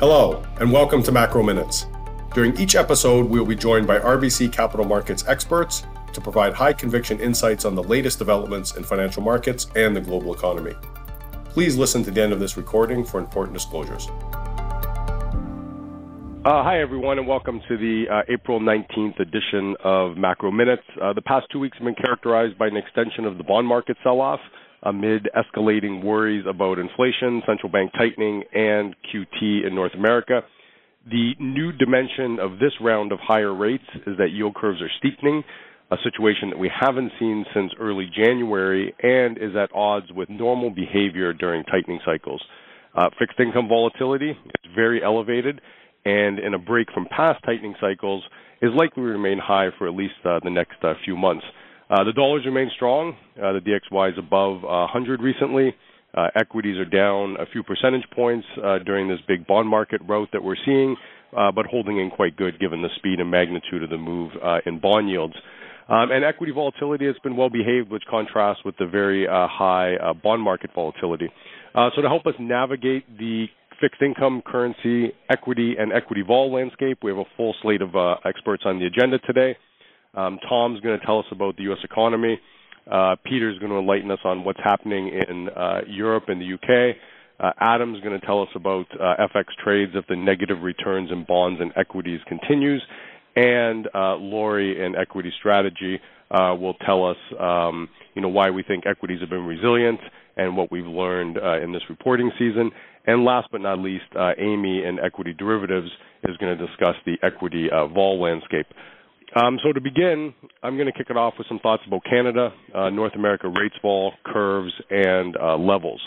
Hello, and welcome to Macro Minutes. During each episode, we will be joined by RBC Capital Markets experts to provide high conviction insights on the latest developments in financial markets and the global economy. Please listen to the end of this recording for important disclosures. Uh, hi, everyone, and welcome to the uh, April 19th edition of Macro Minutes. Uh, the past two weeks have been characterized by an extension of the bond market sell off amid escalating worries about inflation, central bank tightening, and QT in North America. The new dimension of this round of higher rates is that yield curves are steepening, a situation that we haven't seen since early January and is at odds with normal behavior during tightening cycles. Uh, fixed income volatility is very elevated, and in a break from past tightening cycles, is likely to remain high for at least uh, the next uh, few months. Uh, the dollars remain strong. Uh, the DXY is above uh, 100 recently. Uh, equities are down a few percentage points uh, during this big bond market rout that we're seeing, uh, but holding in quite good given the speed and magnitude of the move uh in bond yields. Um, and equity volatility has been well behaved, which contrasts with the very uh high bond market volatility. Uh so to help us navigate the fixed income, currency, equity, and equity vol landscape, we have a full slate of uh experts on the agenda today. Um, Tom's going to tell us about the U.S. economy. Uh, Peter's going to enlighten us on what's happening in uh, Europe and the UK. Uh, Adam's going to tell us about uh, FX trades if the negative returns in bonds and equities continues. And uh, Lori in equity strategy uh, will tell us, um, you know, why we think equities have been resilient and what we've learned uh, in this reporting season. And last but not least, uh, Amy in equity derivatives is going to discuss the equity uh, vol landscape. Um, so to begin, I'm going to kick it off with some thoughts about Canada, uh, North America rates vol, curves, and uh, levels.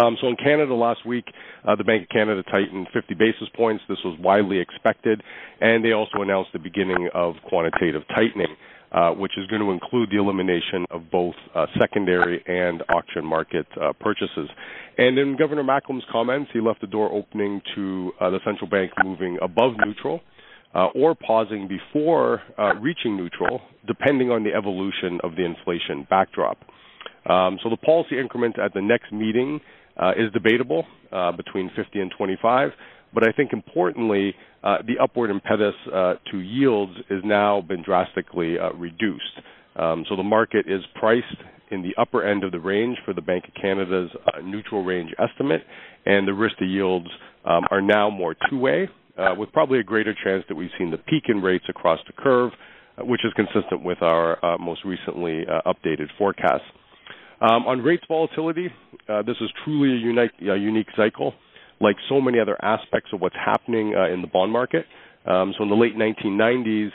Um, so in Canada last week, uh, the Bank of Canada tightened 50 basis points. This was widely expected, and they also announced the beginning of quantitative tightening, uh, which is going to include the elimination of both uh, secondary and auction market uh, purchases. And in Governor Macklem's comments, he left the door opening to uh, the central bank moving above neutral uh, or pausing before uh, reaching neutral, depending on the evolution of the inflation backdrop. Um, so the policy increment at the next meeting uh, is debatable uh, between 50 and 25, but I think importantly, uh, the upward impetus uh, to yields has now been drastically reduced. Um, so the market is priced in the upper end of the range for the Bank of Canada's neutral range estimate, and the risk to yields um, are now more two-way uh, with probably a greater chance that we've seen the peak in rates across the curve, uh, which is consistent with our uh, most recently uh, updated forecast. Um, on rates volatility, uh, this is truly a unique, unique cycle, like so many other aspects of what's happening uh, in the bond market. Um, so in the late 1990s,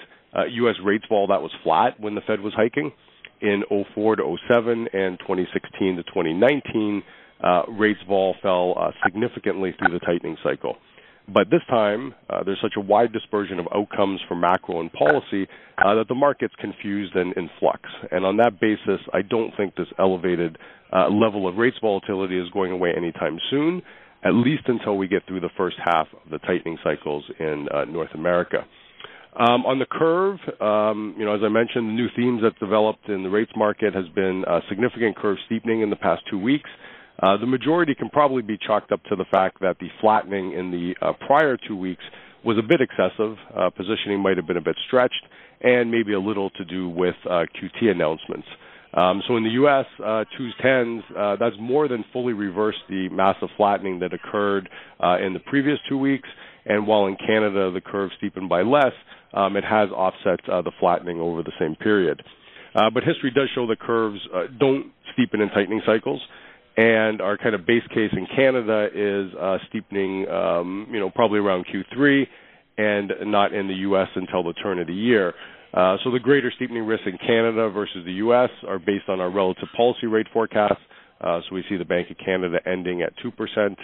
U.S. rates vol that was flat when the Fed was hiking. In 04 to 07 and 2016 to 2019, rates vol fell significantly through the tightening cycle. But this time, uh, there's such a wide dispersion of outcomes for macro and policy uh, that the market's confused and in flux. And on that basis, I don't think this elevated uh, level of rates volatility is going away anytime soon, at least until we get through the first half of the tightening cycles in uh, North America. Um, on the curve, um, you know, as I mentioned, the new themes that developed in the rates market has been uh, significant curve steepening in the past two weeks. Uh, the majority can probably be chalked up to the fact that the flattening in the uh, prior two weeks was a bit excessive. Uh, positioning might have been a bit stretched, and maybe a little to do with uh, QT announcements. Um, so in the U.S., uh, twos tens, uh, that's more than fully reversed the massive flattening that occurred uh, in the previous two weeks. And while in Canada the curve steepened by less, um, it has offset uh, the flattening over the same period. Uh, but history does show that curves uh, don't steepen in tightening cycles and our kind of base case in Canada is uh, steepening, um, you know, probably around Q3, and not in the U.S. until the turn of the year. Uh, so the greater steepening risks in Canada versus the U.S. are based on our relative policy rate forecasts. Uh, so we see the Bank of Canada ending at two percent,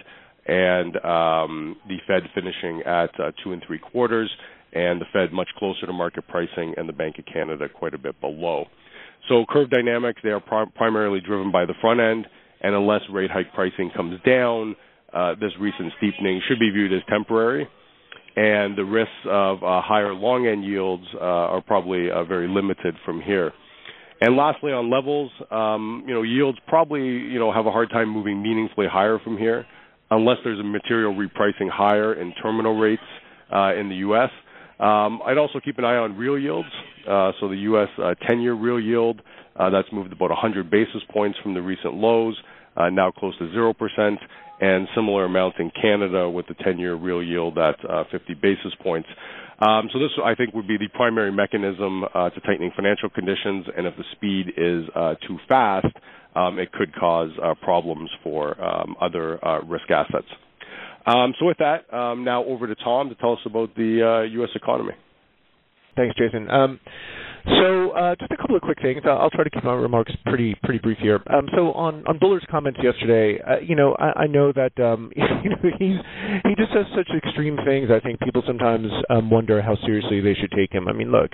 and um, the Fed finishing at uh, two and three quarters, and the Fed much closer to market pricing, and the Bank of Canada quite a bit below. So curve dynamics they are pr- primarily driven by the front end and unless rate hike pricing comes down, uh, this recent steepening should be viewed as temporary, and the risks of uh, higher long end yields uh, are probably uh, very limited from here. And lastly, on levels, um, you know, yields probably you know have a hard time moving meaningfully higher from here. unless there's a material repricing higher in terminal rates uh, in the U.S. Um, I'd also keep an eye on real yields. Uh, so the U.S. Uh, 10-year real yield that's moved about 100 basis points from the recent lows, uh, now close to zero percent, and similar amounts in Canada with the 10-year real yield at uh, 50 basis points. Um, so this, I think, would be the primary mechanism uh, to tightening financial conditions, and if the speed is uh, too fast, um, it could cause uh, problems for um, other uh, risk assets. Um, so with that, um, now over to Tom to tell us about the U.S. Uh, economy. Thanks, Jason. Um, so uh, just a couple of quick things. I'll, try to keep my remarks pretty pretty brief here. Um, so on on Bullard's comments yesterday, uh, you know, I, I know that um, you know he's he just says such extreme things. I think people sometimes um, wonder how seriously they should take him. I mean, look,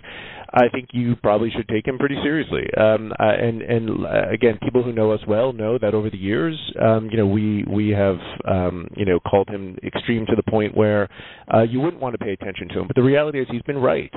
I think you probably should take him pretty seriously. Um, uh, and and uh, again, people who know us well know that over the years, um, you know, we we have um, you know called him extreme to the point where uh, you wouldn't want to pay attention to him. But the reality is, he's been right.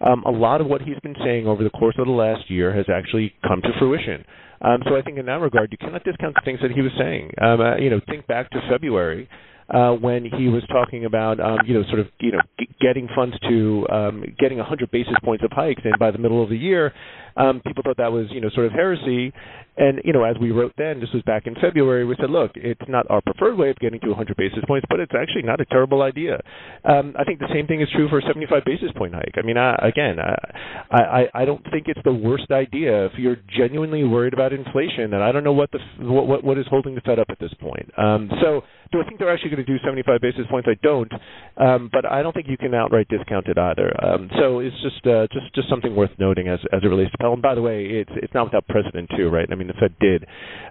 Um, a lot of what he's been saying over the course of the last year has actually come to fruition. Um, so I think in that regard, you cannot discount the things that he was saying. Um, uh, you know, think back to February uh, when he was talking about um, you know sort of you know g- getting funds to um, getting 100 basis points of hikes, and by the middle of the year, um, people thought that was you know sort of heresy. And you know, as we wrote then, this was back in February, we said, look, it's not our preferred way of getting to 100 basis points, but it's actually not a terrible idea. Um, I think the same thing is true for a 75 basis point hike. I mean, I, again, I, I I don't think it's the worst idea if you're genuinely worried about inflation. And I don't know what the what what, what is holding the Fed up at this point. Um, so do I think they're actually going to do 75 basis points? I don't, um, but I don't think you can outright discount it either. Um, so it's just uh, just just something worth noting as as it relates to. And by the way, it's it's not without precedent too, right? I mean, the Fed did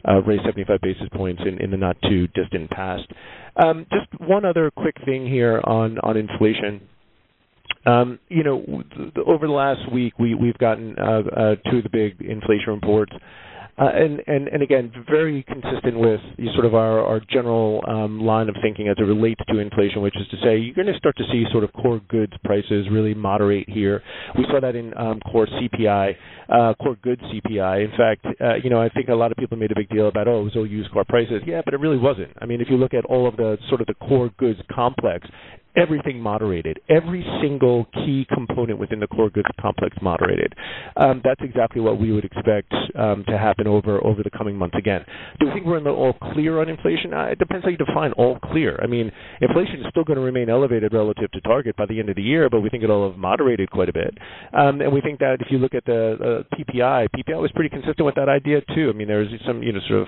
uh, raise 75 basis points in, in the not too distant past. Um, just one other quick thing here on on inflation. Um, you know, over the last week, we we've gotten uh, uh, two of the big inflation reports. Uh, and, and, and again, very consistent with sort of our, our general um, line of thinking as it relates to inflation, which is to say you're going to start to see sort of core goods prices really moderate here. We saw that in um, core CPI, uh, core goods CPI. In fact, uh, you know, I think a lot of people made a big deal about, oh, it was all used car prices. Yeah, but it really wasn't. I mean, if you look at all of the sort of the core goods complex, everything moderated. Every single key component within the core goods complex moderated. Um, that's exactly what we would expect um, to happen over over the coming months. Again, do we think we're in the all clear on inflation? Uh, it depends how you define all clear. I mean, inflation is still going to remain elevated relative to target by the end of the year, but we think it'll have moderated quite a bit. Um, and we think that if you look at the uh, PPI, PPI was pretty consistent with that idea too. I mean, there's some you know sort of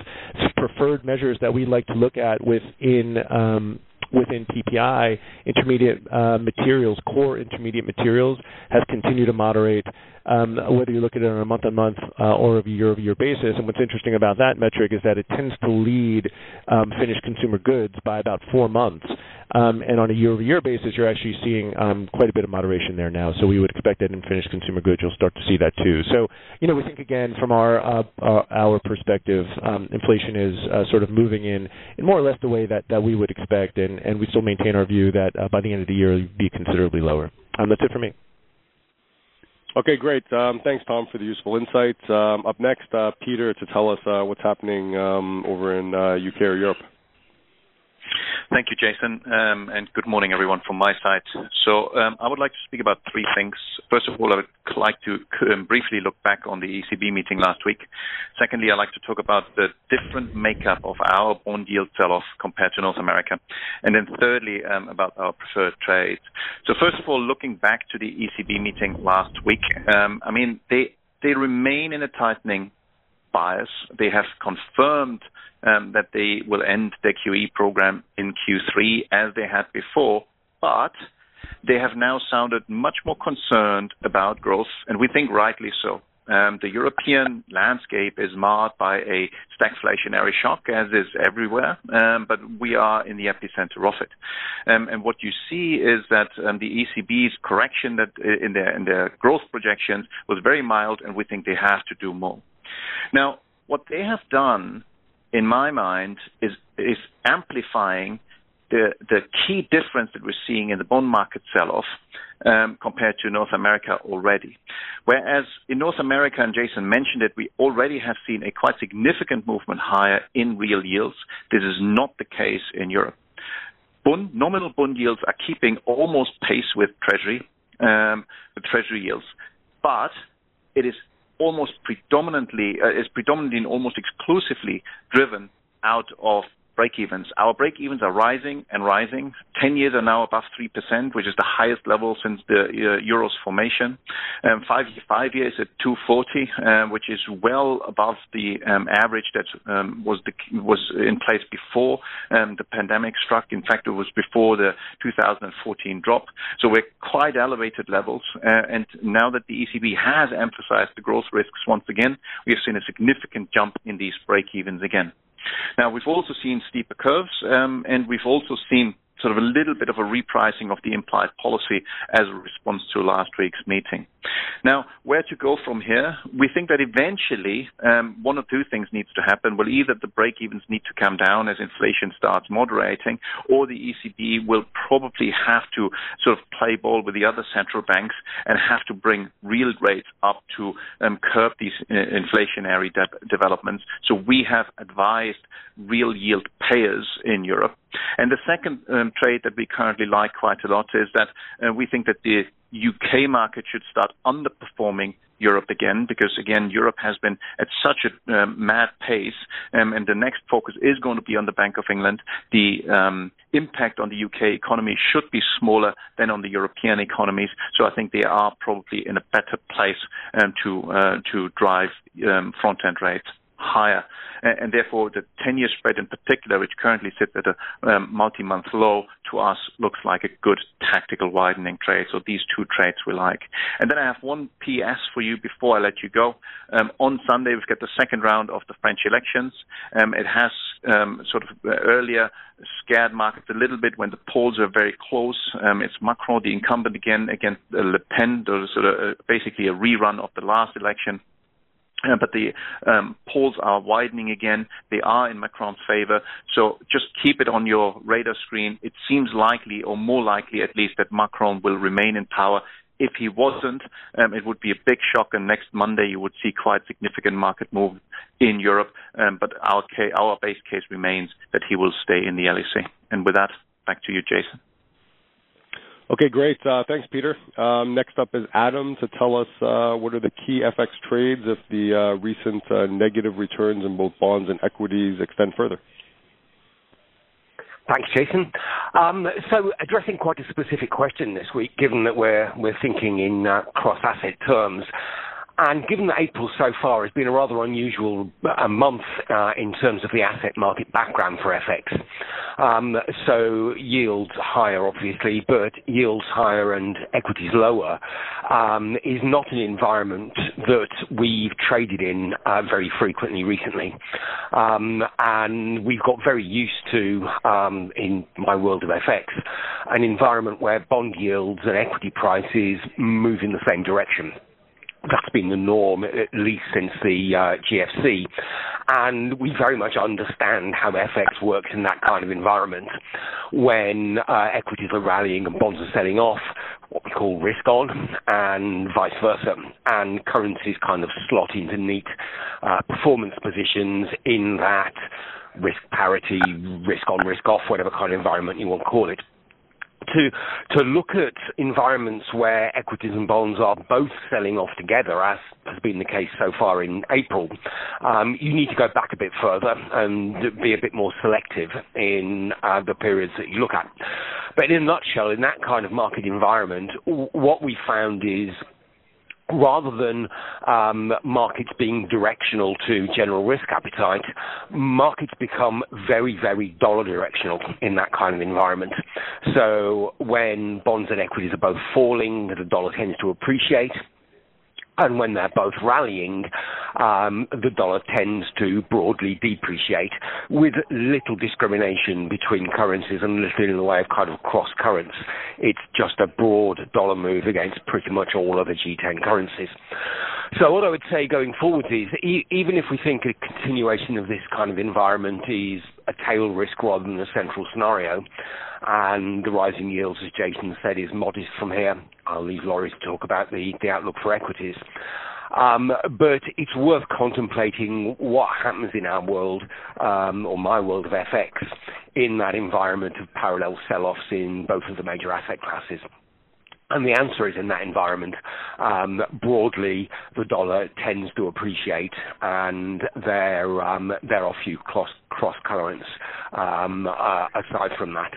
preferred measures that we like to look at within um, within PPI, intermediate uh, materials, core intermediate materials, has continued to moderate um, whether you look at it on a month-on-month uh, or a year-over-year basis. And what's interesting about that metric is that it tends to lead um, finished consumer goods by about four months. Um, and on a year-over-year basis, you're actually seeing um, quite a bit of moderation there now. So we would expect that in finished consumer goods, you'll start to see that too. So you know, we think again from our uh, our perspective, um, inflation is uh, sort of moving in in more or less the way that, that we would expect, and, and we still maintain our view that uh, by the end of the year, it'll be considerably lower. Um, that's it for me. Okay, great. Um, thanks, Tom, for the useful insights. Um, up next, uh, Peter, to tell us uh, what's happening um, over in uh, UK or Europe. Thank you, Jason, um, and good morning, everyone, from my side. So um, I would like to speak about three things. First of all, I would like to um, briefly look back on the ECB meeting last week. Secondly, I'd like to talk about the different makeup of our bond yield sell-off compared to North America. And then thirdly, um, about our preferred trades. So first of all, looking back to the ECB meeting last week, um, I mean, they they remain in a tightening bias. They have confirmed um, that they will end their QE program in Q3 as they had before, but they have now sounded much more concerned about growth, and we think rightly so. Um, the European landscape is marred by a stagflationary shock, as is everywhere, um, but we are in the epicenter of it. Um, and what you see is that um, the ECB's correction that uh, in their in their growth projections was very mild, and we think they have to do more. Now, what they have done in my mind, is is amplifying the the key difference that we're seeing in the bond market sell-off um, compared to North America already. Whereas in North America, and Jason mentioned it, we already have seen a quite significant movement higher in real yields. This is not the case in Europe. bond, nominal bond yields are keeping almost pace with treasury, um, with treasury yields, but it is almost predominantly uh, is predominantly and almost exclusively driven out of break-evens. Our break-evens are rising and rising. 10 years are now above 3%, which is the highest level since the uh, Euro's formation. Um, five, five years at 240, uh, which is well above the um, average that um, was, the, was in place before um, the pandemic struck. In fact, it was before the 2014 drop. So we're quite elevated levels. Uh, and now that the ECB has emphasized the growth risks once again, we have seen a significant jump in these break-evens again. Now, we've also seen steeper curves, um, and we've also seen sort of a little bit of a repricing of the implied policy as a response to last week's meeting. Now, where to go from here? We think that eventually um, one or two things needs to happen. Well, either the break-evens need to come down as inflation starts moderating, or the ECB will probably have to sort of play ball with the other central banks and have to bring real rates up to um, curb these uh, inflationary de- developments. So we have advised real yield payers in Europe. And the second um, trade that we currently like quite a lot is that uh, we think that the UK market should start underperforming Europe again, because again, Europe has been at such a um, mad pace, um, and the next focus is going to be on the Bank of England. The um, impact on the UK economy should be smaller than on the European economies, so I think they are probably in a better place um, to uh, to drive um, front end rates higher. And therefore, the 10-year spread in particular, which currently sits at a um, multi-month low, to us looks like a good tactical widening trade. So these two trades we like. And then I have one PS for you before I let you go. Um, on Sunday, we've got the second round of the French elections. Um, it has um, sort of uh, earlier scared markets a little bit when the polls are very close. Um, it's Macron, the incumbent again, against uh, Le Pen, sort of uh, basically a rerun of the last election. Uh, but the um, polls are widening again. They are in Macron's favor. So just keep it on your radar screen. It seems likely, or more likely at least, that Macron will remain in power. If he wasn't, um, it would be a big shock, and next Monday you would see quite significant market move in Europe. Um, but our, ca- our base case remains that he will stay in the Élysée. And with that, back to you, Jason. Okay, great. Uh, thanks, Peter. Um, next up is Adam to tell us uh, what are the key FX trades if the uh, recent negative returns in both bonds and equities extend further. Thanks, Jason. Um, so, addressing quite a specific question this week, given that we're we're thinking in uh, cross-asset terms. And given that April so far has been a rather unusual uh, month uh, in terms of the asset market background for FX, um, so yields higher, obviously, but yields higher and equities lower um, is not an environment that we've traded in uh, very frequently recently. Um, and we've got very used to, um, in my world of FX, an environment where bond yields and equity prices move in the same direction that's been the norm at least since the uh, GFC. And we very much understand how FX works in that kind of environment when uh, equities are rallying and bonds are selling off, what we call risk on, and vice versa. And currencies kind of slot into neat uh, performance positions in that risk parity, risk on, risk off, whatever kind of environment you want to call it to to look at environments where equities and bonds are both selling off together, as has been the case so far in April, um, you need to go back a bit further and be a bit more selective in uh, the periods that you look at. But in a nutshell, in that kind of market environment, what we found is rather than um, markets being directional to general risk appetite, markets become very, very dollar directional in that kind of environment. So when bonds and equities are both falling, the dollar tends to appreciate and when they're both rallying, um, the dollar tends to broadly depreciate with little discrimination between currencies and little in the way of kind of cross currents. It's just a broad dollar move against pretty much all other G10 currencies. So what I would say going forward is, e- even if we think a continuation of this kind of environment is a tail risk rather than a central scenario, and the rising yields, as Jason said, is modest from here. I'll leave Lori to talk about the, the outlook for equities. Um, but it's worth contemplating what happens in our world, um, or my world of FX, in that environment of parallel sell-offs in both of the major asset classes? And the answer is in that environment, um, broadly, the dollar tends to appreciate, and there um, there are few cross cross currents um, uh, aside from that.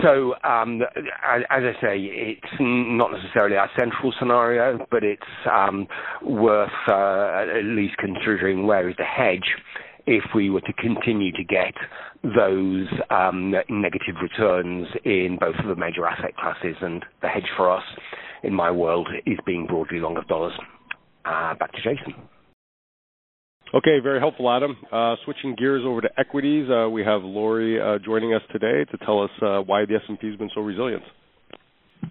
So, um, as, I say, it's not necessarily our central scenario, but it's um, worth uh, at least considering where is the hedge if we were to continue to get those um, negative returns in both of the major asset classes. And the hedge for us, in my world, is being broadly long of dollars. Uh, back to Jason. Okay, very helpful, Adam. Uh, switching gears over to equities, uh, we have Lori uh, joining us today to tell us uh, why the S&P has been so resilient.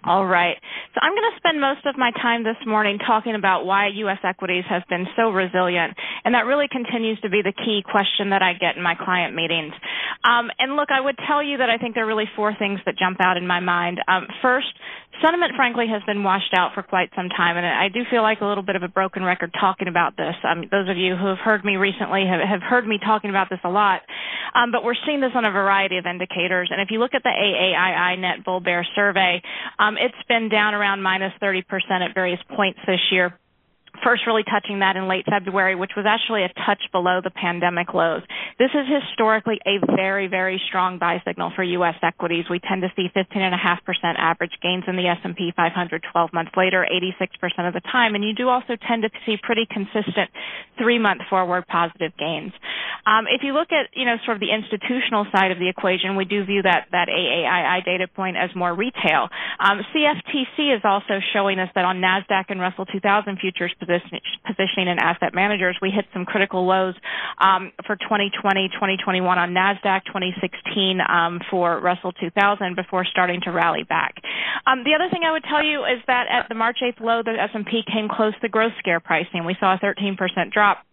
All right. So I'm going to spend most of my time this morning talking about why U.S. equities have been so resilient, and that really continues to be the key question that I get in my client meetings. Um, and look, I would tell you that I think there are really four things that jump out in my mind. Um, first, sentiment, frankly, has been washed out for quite some time, and I do feel like a little bit of a broken record talking about this. Um, those of you who have heard me recently have, have heard me talking about this a lot, um, but we're seeing this on a variety of indicators. And if you look at the AAII Net Bull Bear Survey, um, it's been down around minus 30% at various points this year first really touching that in late February, which was actually a touch below the pandemic lows. This is historically a very, very strong buy signal for U.S. equities. We tend to see 15.5% average gains in the S&P 500 12 months later, 86% of the time, and you do also tend to see pretty consistent three-month forward positive gains. Um, if you look at, you know, sort of the institutional side of the equation, we do view that, that AAII data point as more retail. Um, CFTC is also showing us that on NASDAQ and Russell 2000 futures positioning and asset managers, we hit some critical lows um, for 2020, 2021 on NASDAQ, 2016 um, for Russell 2000 before starting to rally back. Um, the other thing I would tell you is that at the March 8th low, the S&P came close to growth scare pricing. We saw a 13% drop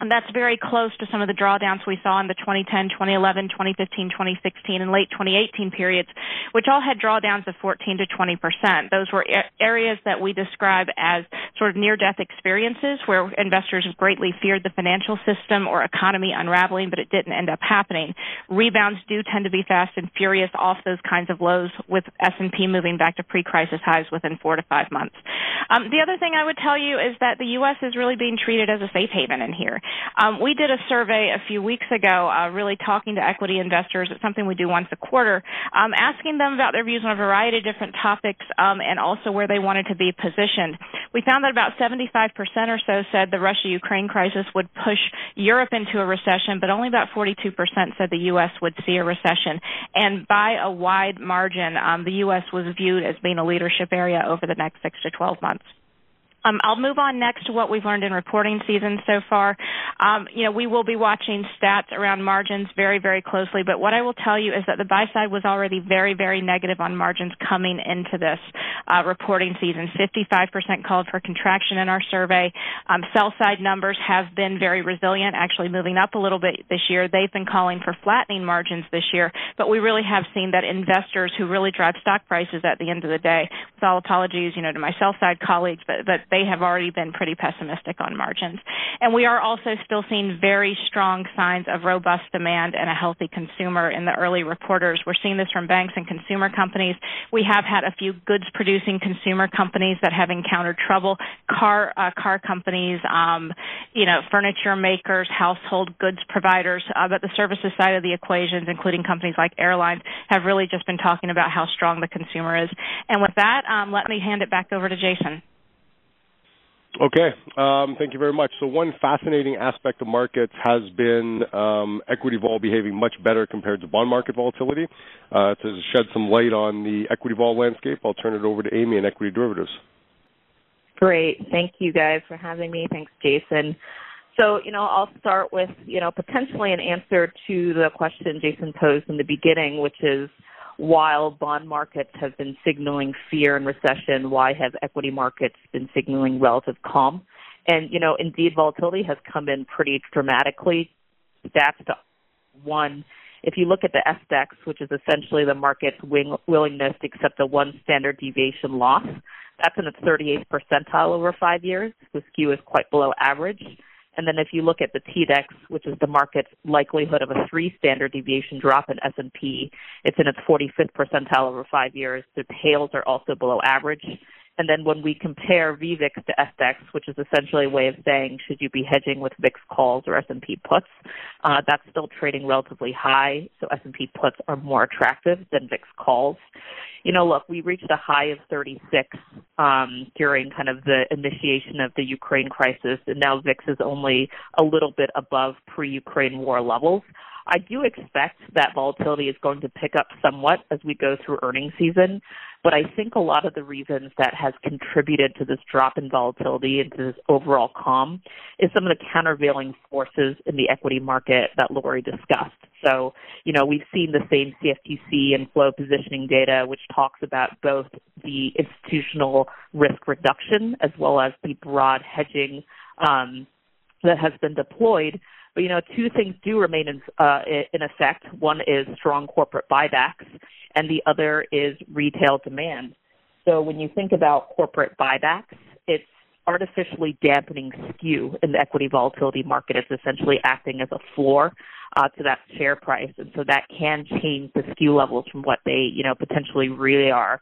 and that's very close to some of the drawdowns we saw in the 2010, 2011, 2015, 2016, and late 2018 periods, which all had drawdowns of 14 to 20 percent. Those were areas that we describe as sort of near-death experiences where investors greatly feared the financial system or economy unraveling, but it didn't end up happening. Rebounds do tend to be fast and furious off those kinds of lows, with S&P moving back to pre-crisis highs within four to five months. Um, the other thing I would tell you is that the U.S. is really being treated as a safe haven in here. Um, we did a survey a few weeks ago, uh, really talking to equity investors. It's something we do once a quarter, um, asking them about their views on a variety of different topics um, and also where they wanted to be positioned. We found that about 75% or so said the Russia-Ukraine crisis would push Europe into a recession, but only about 42% said the U.S. would see a recession. And by a wide margin, um, the U.S. was viewed as being a leadership area over the next six to 12 months. Um, I'll move on next to what we've learned in reporting season so far. Um, you know, we will be watching stats around margins very, very closely, but what I will tell you is that the buy side was already very, very negative on margins coming into this uh, reporting season. 55% called for contraction in our survey. Um, sell side numbers have been very resilient, actually moving up a little bit this year. They've been calling for flattening margins this year, but we really have seen that investors who really drive stock prices at the end of the day, with all apologies, you know, to my sell side colleagues, but, but they have already been pretty pessimistic on margins. And we are also still seeing very strong signs of robust demand and a healthy consumer in the early reporters. We're seeing this from banks and consumer companies. We have had a few goods producing consumer companies that have encountered trouble. Car uh, car companies, um, you know, furniture makers, household goods providers, uh, but the services side of the equations, including companies like airlines, have really just been talking about how strong the consumer is. And with that, um, let me hand it back over to Jason. Okay, um, thank you very much. So one fascinating aspect of markets has been um, equity vol behaving much better compared to bond market volatility. Uh, to shed some light on the equity vol landscape, I'll turn it over to Amy in equity derivatives. Great, thank you guys for having me. Thanks, Jason. So, you know, I'll start with, you know, potentially an answer to the question Jason posed in the beginning, which is while bond markets have been signaling fear and recession, why have equity markets been signaling relative calm? And, you know, indeed, volatility has come in pretty dramatically. To one, if you look at the SDEX, which is essentially the market's wing, willingness to accept a one standard deviation loss, that's in the 38th percentile over five years. The skew is quite below average. And then if you look at the TDEX, which is the market's likelihood of a three standard deviation drop in S&P, it's in its 45th percentile over five years. The tails are also below average. And then when we compare VVIX to SDEX, which is essentially a way of saying should you be hedging with VIX calls or S&P puts, uh, that's still trading relatively high. So S&P puts are more attractive than VIX calls. You know, look, we reached a high of 36 um, during kind of the initiation of the Ukraine crisis, and now VIX is only a little bit above pre-Ukraine war levels. I do expect that volatility is going to pick up somewhat as we go through earnings season, but I think a lot of the reasons that has contributed to this drop in volatility and to this overall calm is some of the countervailing forces in the equity market that Lori discussed. So, you know, we've seen the same CFTC and flow positioning data, which talks about both the institutional risk reduction as well as the broad hedging um, that has been deployed but you know, two things do remain in, uh, in effect. One is strong corporate buybacks, and the other is retail demand. So when you think about corporate buybacks, it's artificially dampening skew in the equity volatility market. It's essentially acting as a floor uh, to that share price, and so that can change the skew levels from what they, you know, potentially really are.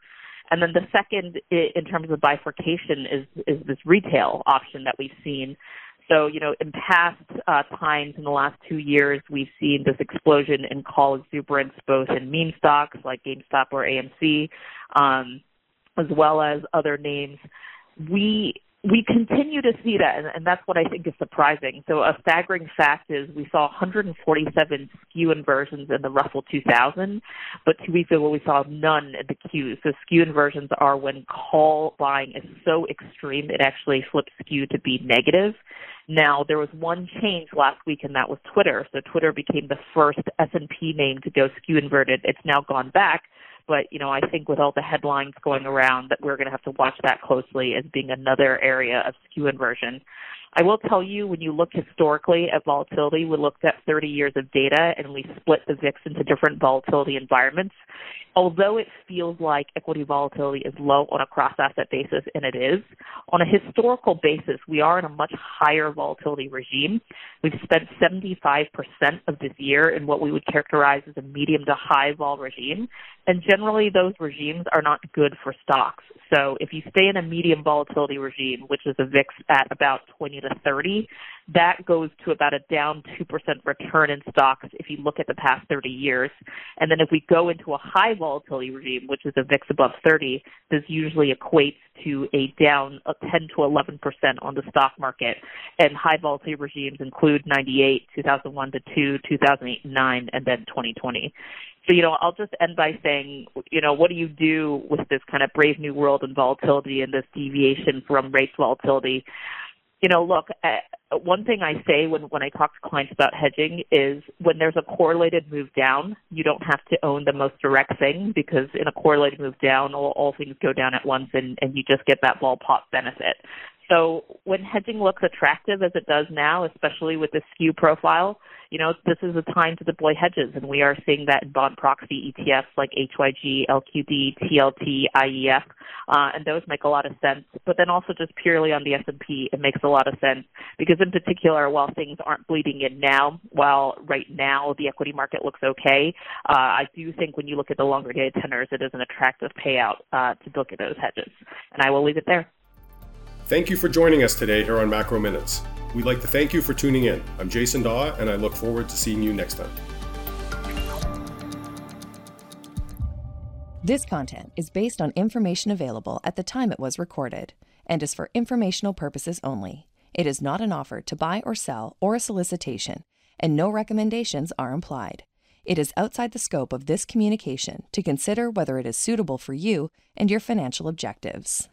And then the second, in terms of bifurcation, is is this retail option that we've seen so, you know, in past uh, times in the last two years, we've seen this explosion in call exuberance, both in meme stocks like GameStop or AMC, um, as well as other names. We we continue to see that, and, and, that's what I think is surprising. So, a staggering fact is we saw 147 skew inversions in the Russell 2000, but two weeks ago we saw none in the Q. So, skew inversions are when call buying is so extreme it actually flips skew to be negative. Now, there was one change last week, and that was Twitter. So Twitter became the first S&P name to go skew inverted. It's now gone back, but you know, I think with all the headlines going around, that we're going to have to watch that closely as being another area of skew inversion. I will tell you, when you look historically at volatility, we looked at 30 years of data and we split the VIX into different volatility environments. Although it feels like equity volatility is low on a cross asset basis, and it is, on a historical basis, we are in a much higher volatility regime. We've spent 75% of this year in what we would characterize as a medium to high vol regime. And generally, those regimes are not good for stocks. So if you stay in a medium volatility regime, which is a VIX at about 20 to 30, that goes to about a down 2% return in stocks if you look at the past 30 years. And then if we go into a high volatility regime, which is a VIX above 30, this usually equates to a down of 10 to 11% on the stock market. And high volatility regimes include 98, 2001 to 2, 2008 9, and then 2020. So, you know, I'll just end by saying, you know, what do you do with this kind of brave new world and volatility and this deviation from rates volatility? You know, look, uh, one thing I say when, when I talk to clients about hedging is when there's a correlated move down, you don't have to own the most direct thing because in a correlated move down, all, all things go down at once and, and you just get that vol pop benefit. So when hedging looks attractive as it does now, especially with the skew profile, you know, this is a time to deploy hedges, and we are seeing that in bond proxy ETFs like HYG, LQD, TLT, IEF, uh, and those make a lot of sense. But then also just purely on the S&P, it makes a lot of sense because in particular, while things aren't bleeding in now, while right now the equity market looks okay, uh, I do think when you look at the longer dated tenors, it is an attractive payout uh, to look at those hedges. And I will leave it there. Thank you for joining us today here on Macro Minutes. We'd like to thank you for tuning in. I'm Jason Daw, and I look forward to seeing you next time. This content is based on information available at the time it was recorded and is for informational purposes only. It is not an offer to buy or sell or a solicitation, and no recommendations are implied. It is outside the scope of this communication to consider whether it is suitable for you and your financial objectives.